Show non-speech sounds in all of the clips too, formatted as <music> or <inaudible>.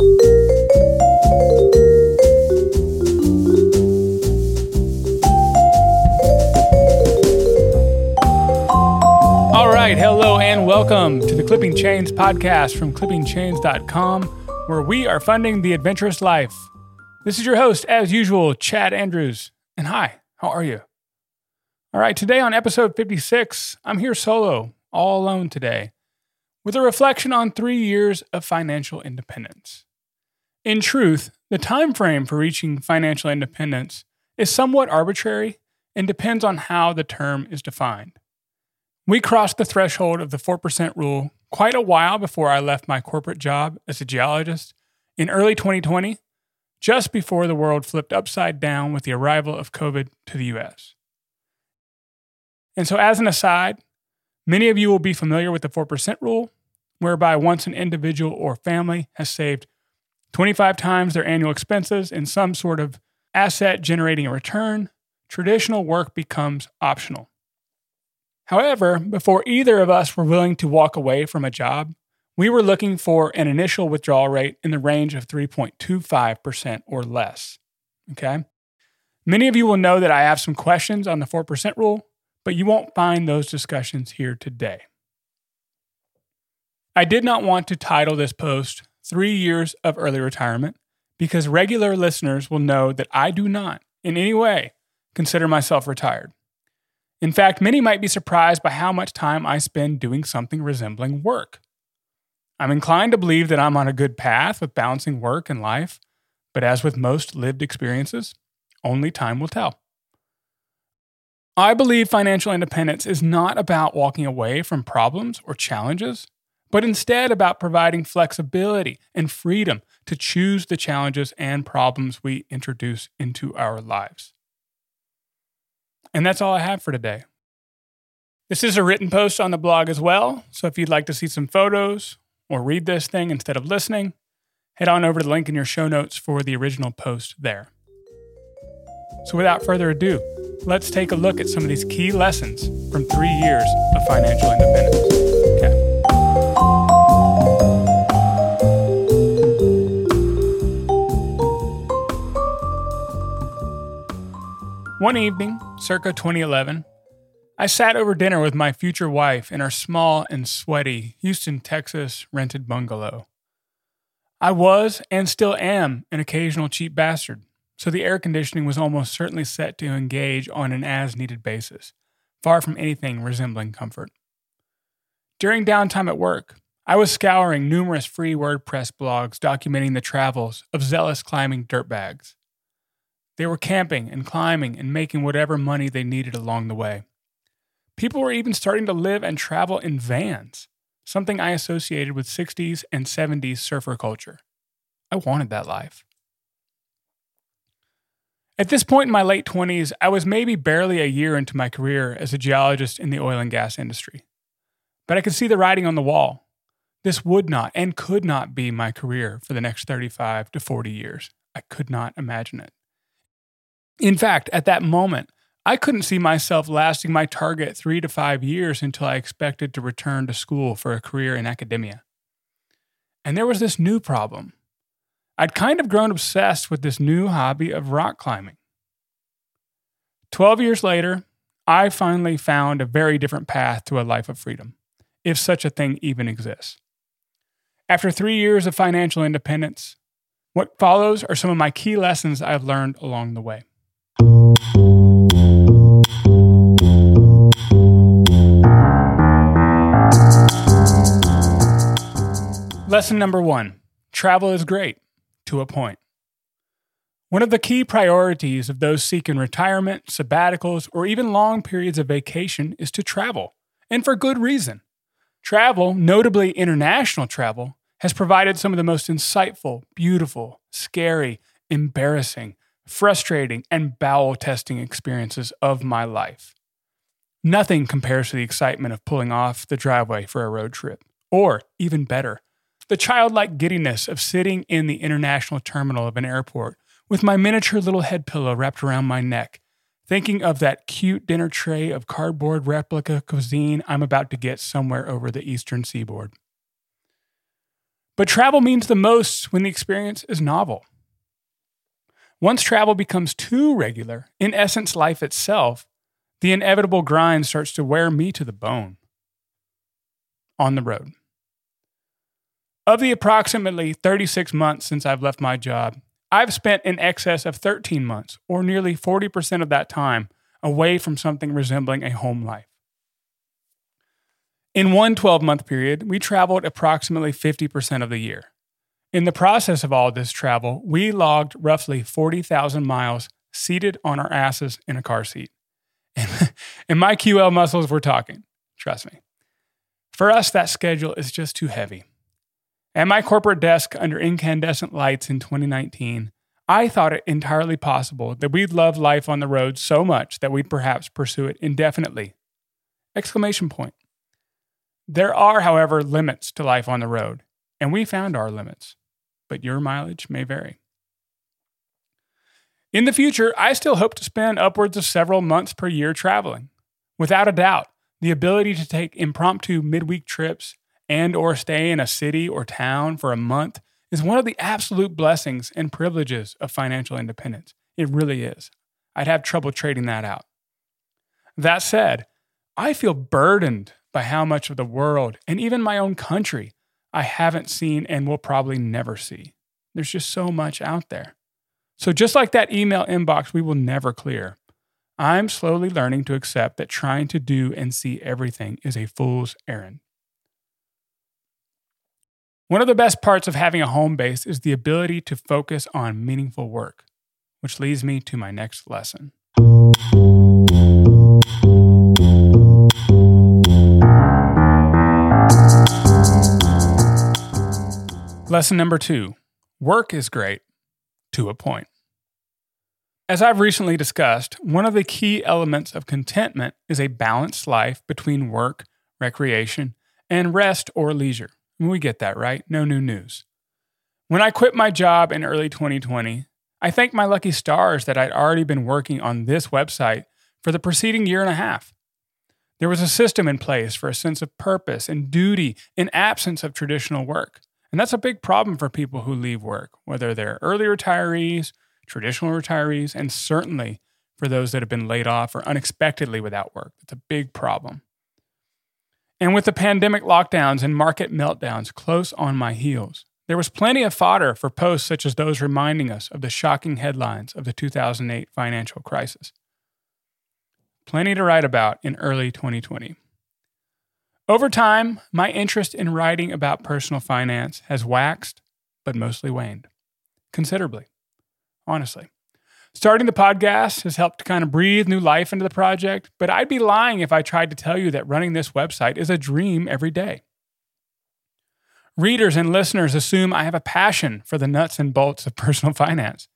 All right, hello and welcome to the Clipping Chains podcast from clippingchains.com, where we are funding the adventurous life. This is your host, as usual, Chad Andrews. And hi, how are you? All right, today on episode 56, I'm here solo, all alone today, with a reflection on three years of financial independence. In truth, the time frame for reaching financial independence is somewhat arbitrary and depends on how the term is defined. We crossed the threshold of the 4% rule quite a while before I left my corporate job as a geologist in early 2020, just before the world flipped upside down with the arrival of COVID to the US. And so, as an aside, many of you will be familiar with the 4% rule, whereby once an individual or family has saved 25 times their annual expenses in some sort of asset generating a return, traditional work becomes optional. However, before either of us were willing to walk away from a job, we were looking for an initial withdrawal rate in the range of 3.25% or less. Okay? Many of you will know that I have some questions on the 4% rule, but you won't find those discussions here today. I did not want to title this post Three Years of Early Retirement because regular listeners will know that I do not, in any way, consider myself retired. In fact, many might be surprised by how much time I spend doing something resembling work. I'm inclined to believe that I'm on a good path with balancing work and life, but as with most lived experiences, only time will tell. I believe financial independence is not about walking away from problems or challenges, but instead about providing flexibility and freedom to choose the challenges and problems we introduce into our lives. And that's all I have for today. This is a written post on the blog as well, so if you'd like to see some photos or read this thing instead of listening, head on over to the link in your show notes for the original post there. So without further ado, let's take a look at some of these key lessons from three years of financial independence. One evening, circa 2011, I sat over dinner with my future wife in our small and sweaty Houston, Texas rented bungalow. I was and still am an occasional cheap bastard, so the air conditioning was almost certainly set to engage on an as needed basis, far from anything resembling comfort. During downtime at work, I was scouring numerous free WordPress blogs documenting the travels of zealous climbing dirtbags. They were camping and climbing and making whatever money they needed along the way. People were even starting to live and travel in vans, something I associated with 60s and 70s surfer culture. I wanted that life. At this point in my late 20s, I was maybe barely a year into my career as a geologist in the oil and gas industry. But I could see the writing on the wall. This would not and could not be my career for the next 35 to 40 years. I could not imagine it. In fact, at that moment, I couldn't see myself lasting my target three to five years until I expected to return to school for a career in academia. And there was this new problem. I'd kind of grown obsessed with this new hobby of rock climbing. Twelve years later, I finally found a very different path to a life of freedom, if such a thing even exists. After three years of financial independence, what follows are some of my key lessons I've learned along the way. Lesson number one travel is great to a point. One of the key priorities of those seeking retirement, sabbaticals, or even long periods of vacation is to travel, and for good reason. Travel, notably international travel, has provided some of the most insightful, beautiful, scary, embarrassing, frustrating, and bowel testing experiences of my life. Nothing compares to the excitement of pulling off the driveway for a road trip, or even better, the childlike giddiness of sitting in the international terminal of an airport with my miniature little head pillow wrapped around my neck, thinking of that cute dinner tray of cardboard replica cuisine I'm about to get somewhere over the eastern seaboard. But travel means the most when the experience is novel. Once travel becomes too regular, in essence, life itself, the inevitable grind starts to wear me to the bone. On the road. Of the approximately 36 months since I've left my job, I've spent in excess of 13 months, or nearly 40% of that time, away from something resembling a home life. In one 12 month period, we traveled approximately 50% of the year. In the process of all this travel, we logged roughly 40,000 miles seated on our asses in a car seat. And, <laughs> my QL muscles were talking, trust me. For us, that schedule is just too heavy. At my corporate desk under incandescent lights in 2019, I thought it entirely possible that we'd love life on the road so much that we'd perhaps pursue it indefinitely. Exclamation point. There are, however, limits to life on the road, and we found our limits, but your mileage may vary. In the future, I still hope to spend upwards of several months per year traveling. Without a doubt, the ability to take impromptu midweek trips and or stay in a city or town for a month is one of the absolute blessings and privileges of financial independence. It really is. I'd have trouble trading that out. That said, I feel burdened by how much of the world and even my own country I haven't seen and will probably never see. There's just so much out there. So, just like that email inbox we will never clear, I'm slowly learning to accept that trying to do and see everything is a fool's errand. One of the best parts of having a home base is the ability to focus on meaningful work, which leads me to my next lesson. Lesson number two work is great to a point. As I've recently discussed, one of the key elements of contentment is a balanced life between work, recreation, and rest or leisure. We get that, right? No new news. When I quit my job in early 2020, I thank my lucky stars that I'd already been working on this website for the preceding year and a half. There was a system in place for a sense of purpose and duty in absence of traditional work. And that's a big problem for people who leave work, whether they're early retirees, traditional retirees, and certainly for those that have been laid off or unexpectedly without work. It's a big problem. And with the pandemic lockdowns and market meltdowns close on my heels, there was plenty of fodder for posts such as those reminding us of the shocking headlines of the 2008 financial crisis. Plenty to write about in early 2020. Over time, my interest in writing about personal finance has waxed, but mostly waned considerably, honestly. Starting the podcast has helped to kind of breathe new life into the project, but I'd be lying if I tried to tell you that running this website is a dream every day. Readers and listeners assume I have a passion for the nuts and bolts of <laughs> personal finance.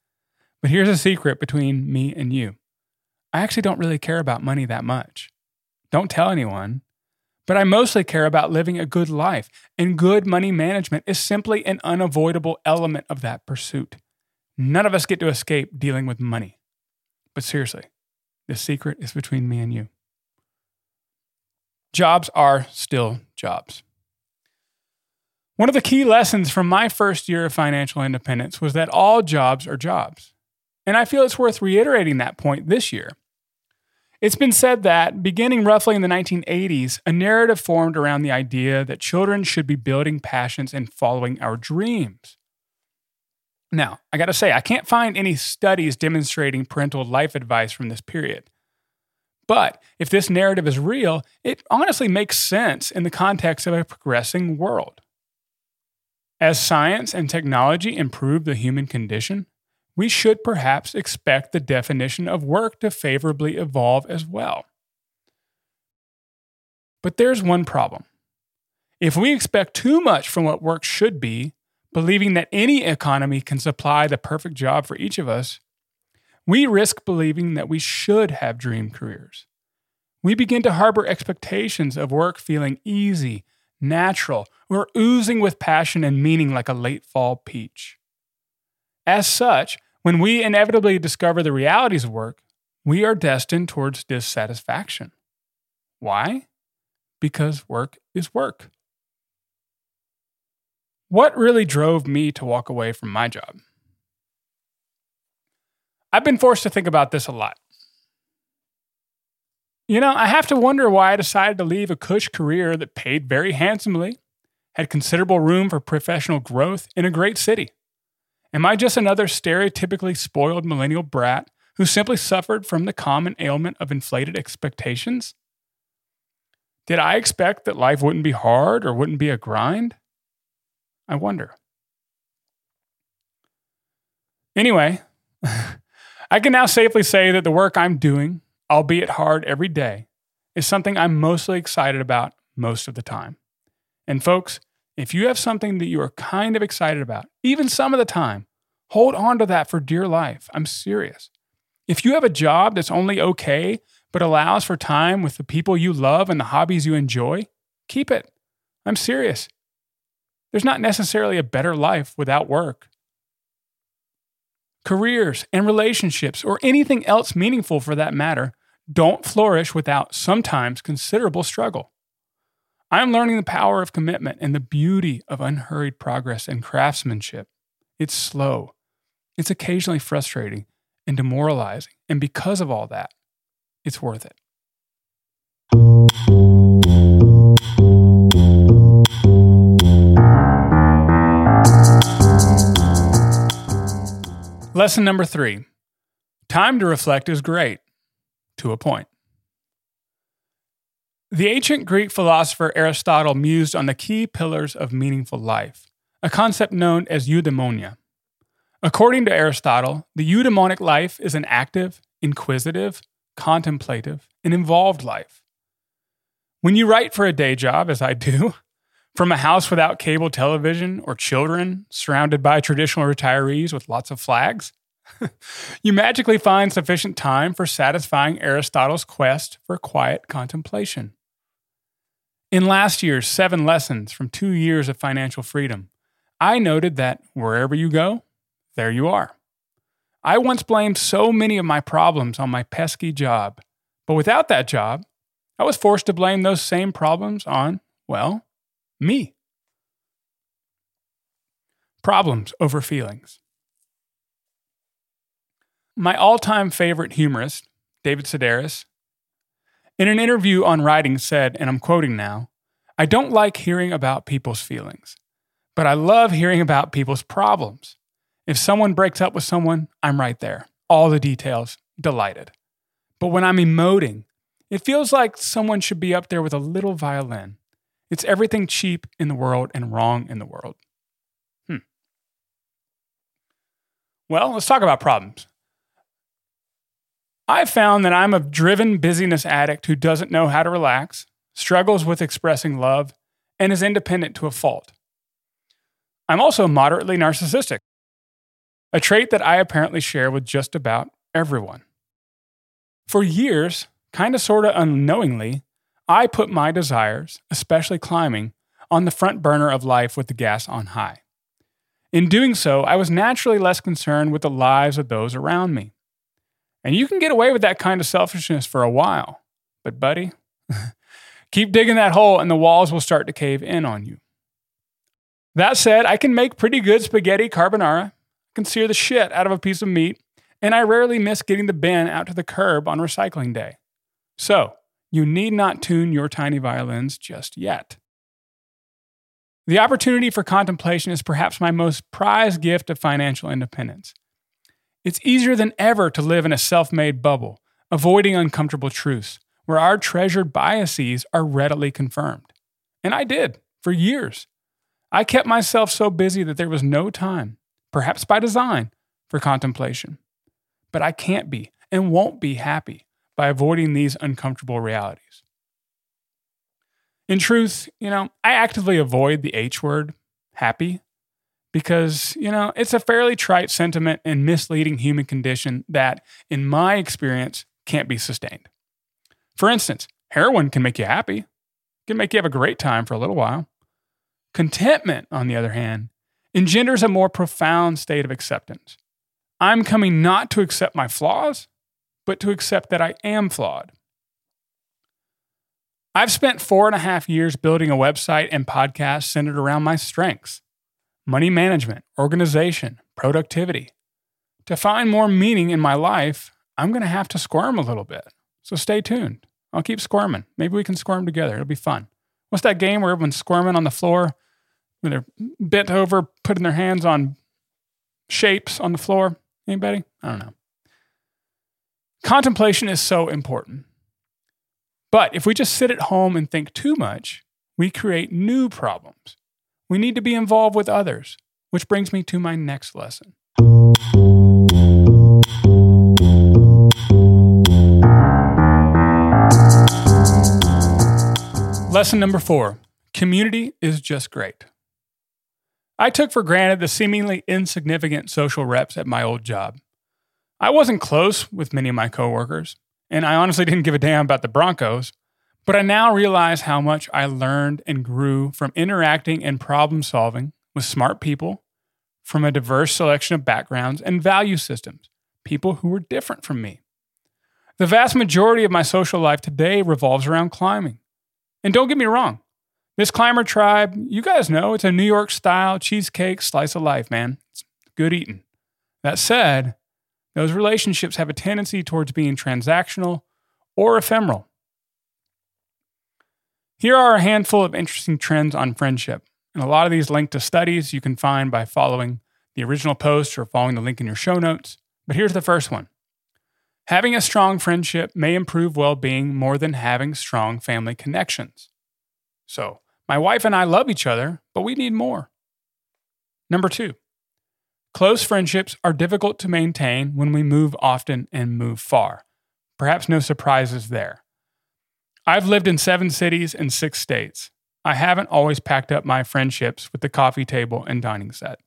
But here's a secret between me and you I actually don't really care about money that much. Don't tell anyone, but I mostly care about living a good life, and good money management is simply an unavoidable element of that pursuit. None of us get to escape dealing with money. But seriously, the secret is between me and you. Jobs are still jobs. One of the key lessons from my first year of financial independence was that all jobs are jobs. And I feel it's worth reiterating that point this year. It's been said that, beginning roughly in the 1980s, a narrative formed around the idea that children should be building passions and following our dreams. Now, I gotta say, I can't find any studies demonstrating parental life advice from this period. But if this narrative is real, it honestly makes sense in the context of a progressing world. As science and technology improve the human condition, we should perhaps expect the definition of work to favorably evolve as well. But there's one problem. If we expect too much from what work should be, believing that any economy can supply the perfect job for each of us, we risk believing that we should have dream careers. We begin to harbor expectations of work feeling easy, natural, or oozing with passion and meaning like a late fall peach. As such, when we inevitably discover the realities of work, we are destined towards dissatisfaction. Why? Because work is work. What really drove me to walk away from my job? I've been forced to think about this a lot. You know, I have to wonder why I decided to leave a cush career that paid very handsomely, had considerable room for professional growth in a great city. Am I just another stereotypically spoiled millennial brat who simply suffered from the common ailment of inflated expectations? Did I expect that life wouldn't be hard or wouldn't be a grind? I wonder. Anyway, <laughs> I can now safely say that the work I'm doing, albeit hard every day, is something I'm mostly excited about most of the time. And folks, if you have something that you are kind of excited about, even some of the time, hold on to that for dear life. I'm serious. If you have a job that's only okay, but allows for time with the people you love and the hobbies you enjoy, keep it. I'm serious. There's not necessarily a better life without work careers, and relationships, or anything else meaningful for that matter, don't flourish without sometimes considerable struggle. I am learning the power of commitment and the beauty of unhurried progress and craftsmanship. It's slow, it's occasionally frustrating and demoralizing, and because of all that, it's worth it. Lesson number three time to reflect is great, to a point. The ancient Greek philosopher Aristotle mused on the key pillars of meaningful life, a concept known as eudaimonia. According to Aristotle, the eudaimonic life is an active, inquisitive, contemplative, and involved life. When you write for a day job, as I do, <laughs> from a house without cable television or children surrounded by traditional retirees with lots of flags, <laughs> you magically find sufficient time for satisfying Aristotle's quest for quiet contemplation. In last year's seven lessons from two years of financial freedom, I noted that wherever you go, there you are. I once blamed so many of my problems on my pesky job, but without that job, I was forced to blame those same problems on, well, me. Problems over feelings. My all time favorite humorist, David Sedaris, in an interview on writing said, and I'm quoting now, I don't like hearing about people's feelings, but I love hearing about people's problems. If someone breaks up with someone, I'm right there. All the details, delighted. But when I'm emoting, it feels like someone should be up there with a little violin it's everything cheap in the world and wrong in the world. Hmm. Well, let's talk about problems. I've found that I'm a driven busyness addict who doesn't know how to relax, struggles with expressing love, and is independent to a fault. I'm also moderately narcissistic, a trait that I apparently share with just about everyone. For years, kind of sort of unknowingly, I put my desires, especially climbing, on the front burner of life with the gas on high. In doing so, I was naturally less concerned with the lives of those around me. And you can get away with that kind of selfishness for a while. But, buddy, <laughs> keep digging that hole and the walls will start to cave in on you. That said, I can make pretty good spaghetti carbonara, can sear the shit out of a piece of meat, and I rarely miss getting the bin out to the curb on recycling day. So, you need not tune your tiny violins just yet. The opportunity for contemplation is perhaps my most prized gift of financial independence. It's easier than ever to live in a self made bubble, avoiding uncomfortable truths, where our treasured biases are readily confirmed. And I did, for years. I kept myself so busy that there was no time, perhaps by design, for contemplation. But I can't be and won't be happy by avoiding these uncomfortable realities. In truth, you know, I actively avoid the H word, happy, because, you know, it's a fairly trite sentiment and misleading human condition that, in my experience, can't be sustained. For instance, heroin can make you happy, can make you have a great time for a little while. Contentment, on the other hand, engenders a more profound state of acceptance. I'm coming not to accept my flaws, but to accept that I am flawed. I've spent four and a half years building a website and podcast centered around my strengths. Money management, organization, productivity. To find more meaning in my life, I'm going to have to squirm a little bit. So stay tuned. I'll keep squirming. Maybe we can squirm together. It'll be fun. What's that game where everyone's squirming on the floor when they're bent over, putting their hands on shapes on the floor? Anybody? I don't know. Contemplation is so important. But if we just sit at home and think too much, we create new problems. We need to be involved with others, which brings me to my next lesson. Lesson number four community is just great. I took for granted the seemingly insignificant social reps at my old job. I wasn't close with many of my coworkers, and I honestly didn't give a damn about the Broncos, but I now realize how much I learned and grew from interacting and problem solving with smart people from a diverse selection of backgrounds and value systems, people who were different from me. The vast majority of my social life today revolves around climbing. And don't get me wrong, this climber tribe, you guys know it's a New York style cheesecake slice of life, man. It's good eating. That said, those relationships have a tendency towards being transactional or ephemeral. Here are a handful of interesting trends on friendship, and a lot of these link to studies you can find by following the original post or following the link in your show notes. But here's the first one Having a strong friendship may improve well being more than having strong family connections. So, my wife and I love each other, but we need more. Number two, close friendships are difficult to maintain when we move often and move far. Perhaps no surprises there. I've lived in seven cities and six states. I haven't always packed up my friendships with the coffee table and dining set.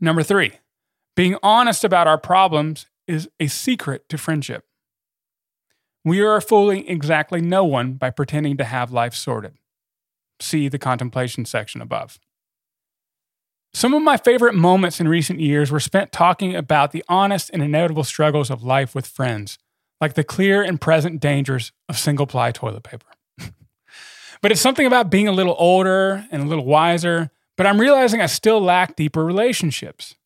Number three, being honest about our problems is a secret to friendship. We are fooling exactly no one by pretending to have life sorted. See the contemplation section above. Some of my favorite moments in recent years were spent talking about the honest and inevitable struggles of life with friends, like the clear and present dangers of single ply toilet paper. <laughs> but it's something about being a little older and a little wiser, but I'm realizing I still lack deeper relationships.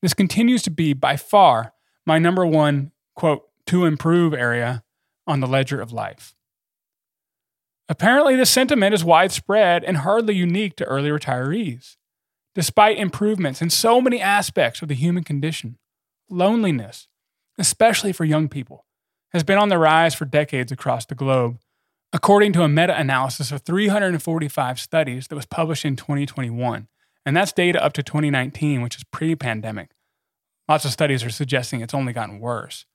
This continues to be by far my number one, quote, to improve area on the ledger of life. Apparently, this sentiment is widespread and hardly unique to early retirees. Despite improvements in so many aspects of the human condition, loneliness, especially for young people, has been on the rise for decades across the globe, according to a meta analysis of 345 studies that was published in 2021 and that's data up to 2019, which is pre pandemic. Lots of studies are suggesting it's only gotten worse.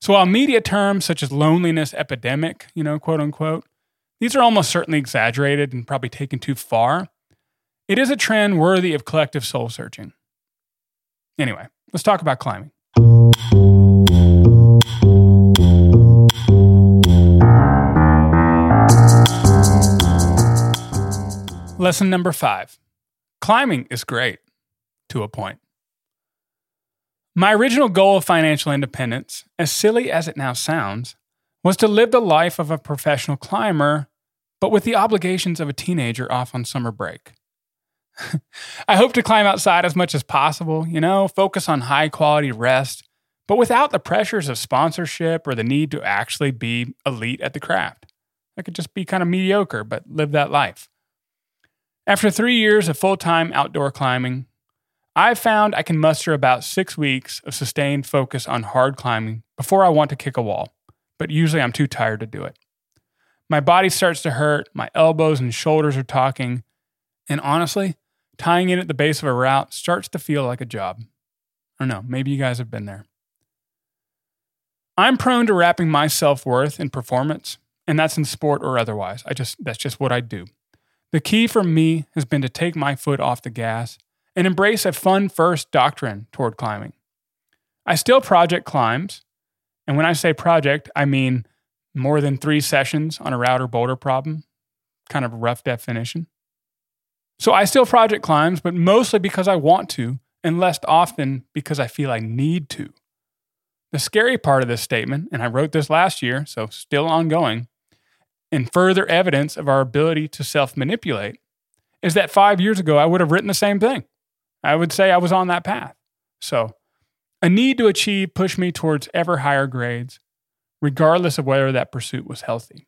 So while media terms such as loneliness epidemic, you know, quote unquote, these are almost certainly exaggerated and probably taken too far, it is a trend worthy of collective soul searching. Anyway, let's talk about climbing. Lesson number five Climbing is great to a point. My original goal of financial independence, as silly as it now sounds, was to live the life of a professional climber, but with the obligations of a teenager off on summer break. <laughs> I hope to climb outside as much as possible, you know, focus on high quality rest, but without the pressures of sponsorship or the need to actually be elite at the craft. I could just be kind of mediocre, but live that life. After three years of full time outdoor climbing, I've found I can muster about six weeks of sustained focus on hard climbing before I want to kick a wall, but usually I'm too tired to do it. My body starts to hurt, my elbows and shoulders are talking, and honestly, tying in at the base of a route starts to feel like a job. I don't know, maybe you guys have been there. I'm prone to wrapping my self worth in performance, and that's in sport or otherwise. I just that's just what I do. The key for me has been to take my foot off the gas and embrace a fun first doctrine toward climbing. I still project climbs, and when I say project, I mean more than three sessions on a route or boulder problem, kind of a rough definition. So I still project climbs, but mostly because I want to, and less often because I feel I need to. The scary part of this statement, and I wrote this last year, so still ongoing, and further evidence of our ability to self manipulate is that five years ago, I would have written the same thing. I would say I was on that path. So, a need to achieve pushed me towards ever higher grades, regardless of whether that pursuit was healthy.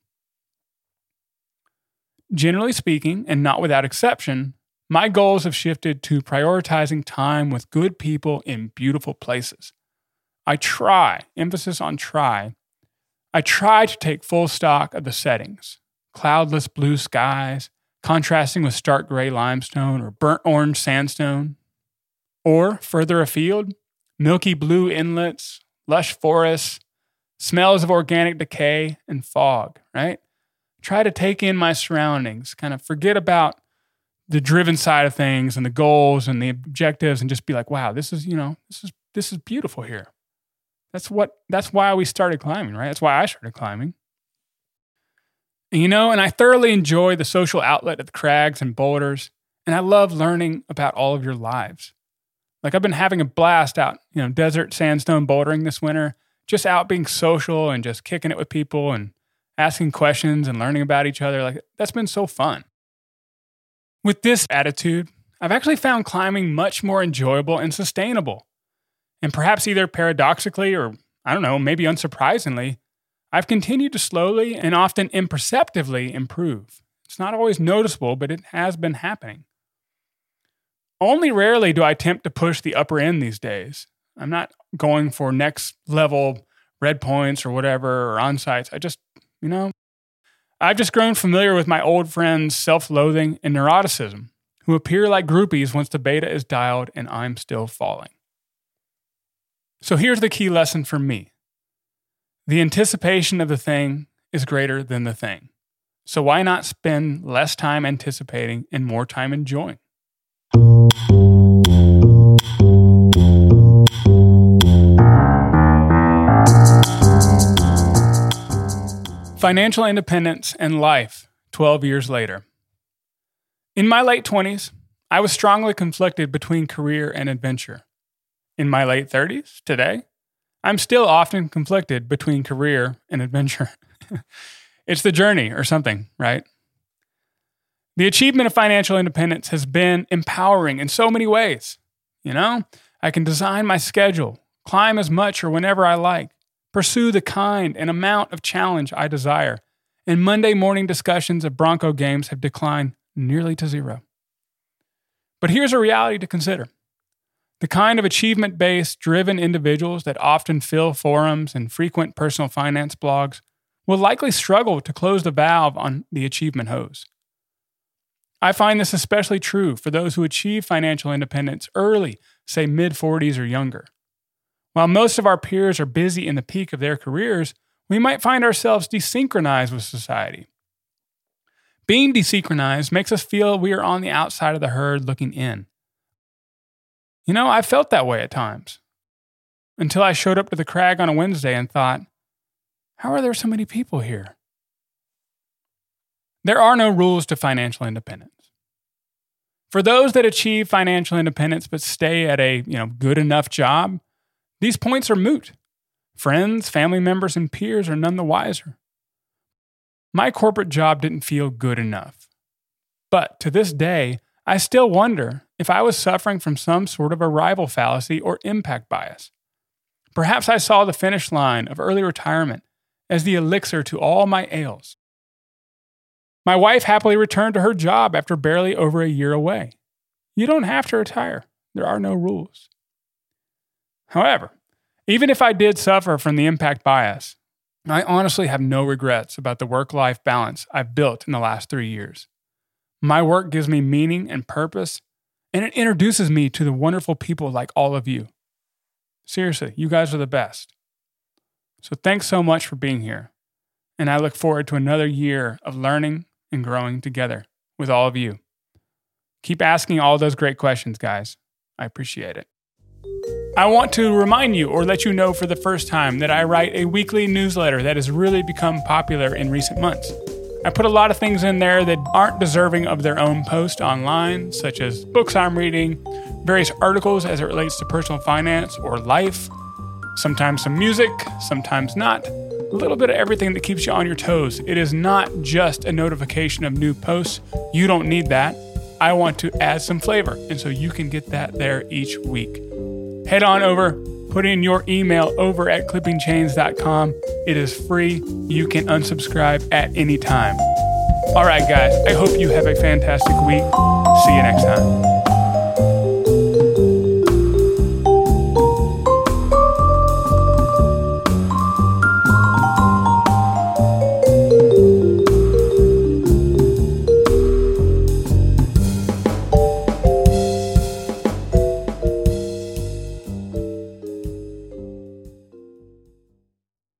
Generally speaking, and not without exception, my goals have shifted to prioritizing time with good people in beautiful places. I try, emphasis on try, I try to take full stock of the settings cloudless blue skies, contrasting with stark gray limestone or burnt orange sandstone. Or further afield, milky blue inlets, lush forests, smells of organic decay, and fog, right? Try to take in my surroundings, kind of forget about the driven side of things and the goals and the objectives and just be like, wow, this is, you know, this is this is beautiful here. That's what that's why we started climbing, right? That's why I started climbing. And, you know, and I thoroughly enjoy the social outlet of the crags and boulders, and I love learning about all of your lives. Like I've been having a blast out, you know, desert sandstone bouldering this winter, just out being social and just kicking it with people and asking questions and learning about each other. Like that's been so fun. With this attitude, I've actually found climbing much more enjoyable and sustainable. And perhaps either paradoxically or, I don't know, maybe unsurprisingly, I've continued to slowly and often imperceptibly improve. It's not always noticeable, but it has been happening. Only rarely do I attempt to push the upper end these days. I'm not going for next level red points or whatever or onsights. I just, you know, I've just grown familiar with my old friends' self loathing and neuroticism, who appear like groupies once the beta is dialed and I'm still falling. So here's the key lesson for me the anticipation of the thing is greater than the thing. So why not spend less time anticipating and more time enjoying? Financial independence and life 12 years later. In my late 20s, I was strongly conflicted between career and adventure. In my late 30s, today, I'm still often conflicted between career and adventure. <laughs> it's the journey or something, right? The achievement of financial independence has been empowering in so many ways. You know, I can design my schedule, climb as much or whenever I like, pursue the kind and amount of challenge I desire, and Monday morning discussions of Bronco games have declined nearly to zero. But here's a reality to consider. The kind of achievement based, driven individuals that often fill forums and frequent personal finance blogs will likely struggle to close the valve on the achievement hose. I find this especially true for those who achieve financial independence early, say mid 40s or younger. While most of our peers are busy in the peak of their careers, we might find ourselves desynchronized with society. Being desynchronized makes us feel we are on the outside of the herd looking in. You know, I felt that way at times until I showed up to the crag on a Wednesday and thought, how are there so many people here? There are no rules to financial independence. For those that achieve financial independence but stay at a you know, good enough job, these points are moot. Friends, family members, and peers are none the wiser. My corporate job didn't feel good enough. But to this day, I still wonder if I was suffering from some sort of arrival fallacy or impact bias. Perhaps I saw the finish line of early retirement as the elixir to all my ails. My wife happily returned to her job after barely over a year away. You don't have to retire, there are no rules. However, even if I did suffer from the impact bias, I honestly have no regrets about the work life balance I've built in the last three years. My work gives me meaning and purpose, and it introduces me to the wonderful people like all of you. Seriously, you guys are the best. So thanks so much for being here. And I look forward to another year of learning and growing together with all of you. Keep asking all those great questions, guys. I appreciate it. I want to remind you or let you know for the first time that I write a weekly newsletter that has really become popular in recent months. I put a lot of things in there that aren't deserving of their own post online, such as books I'm reading, various articles as it relates to personal finance or life, sometimes some music, sometimes not. A little bit of everything that keeps you on your toes. It is not just a notification of new posts. You don't need that. I want to add some flavor. And so you can get that there each week. Head on over, put in your email over at clippingchains.com. It is free. You can unsubscribe at any time. All right, guys, I hope you have a fantastic week. See you next time.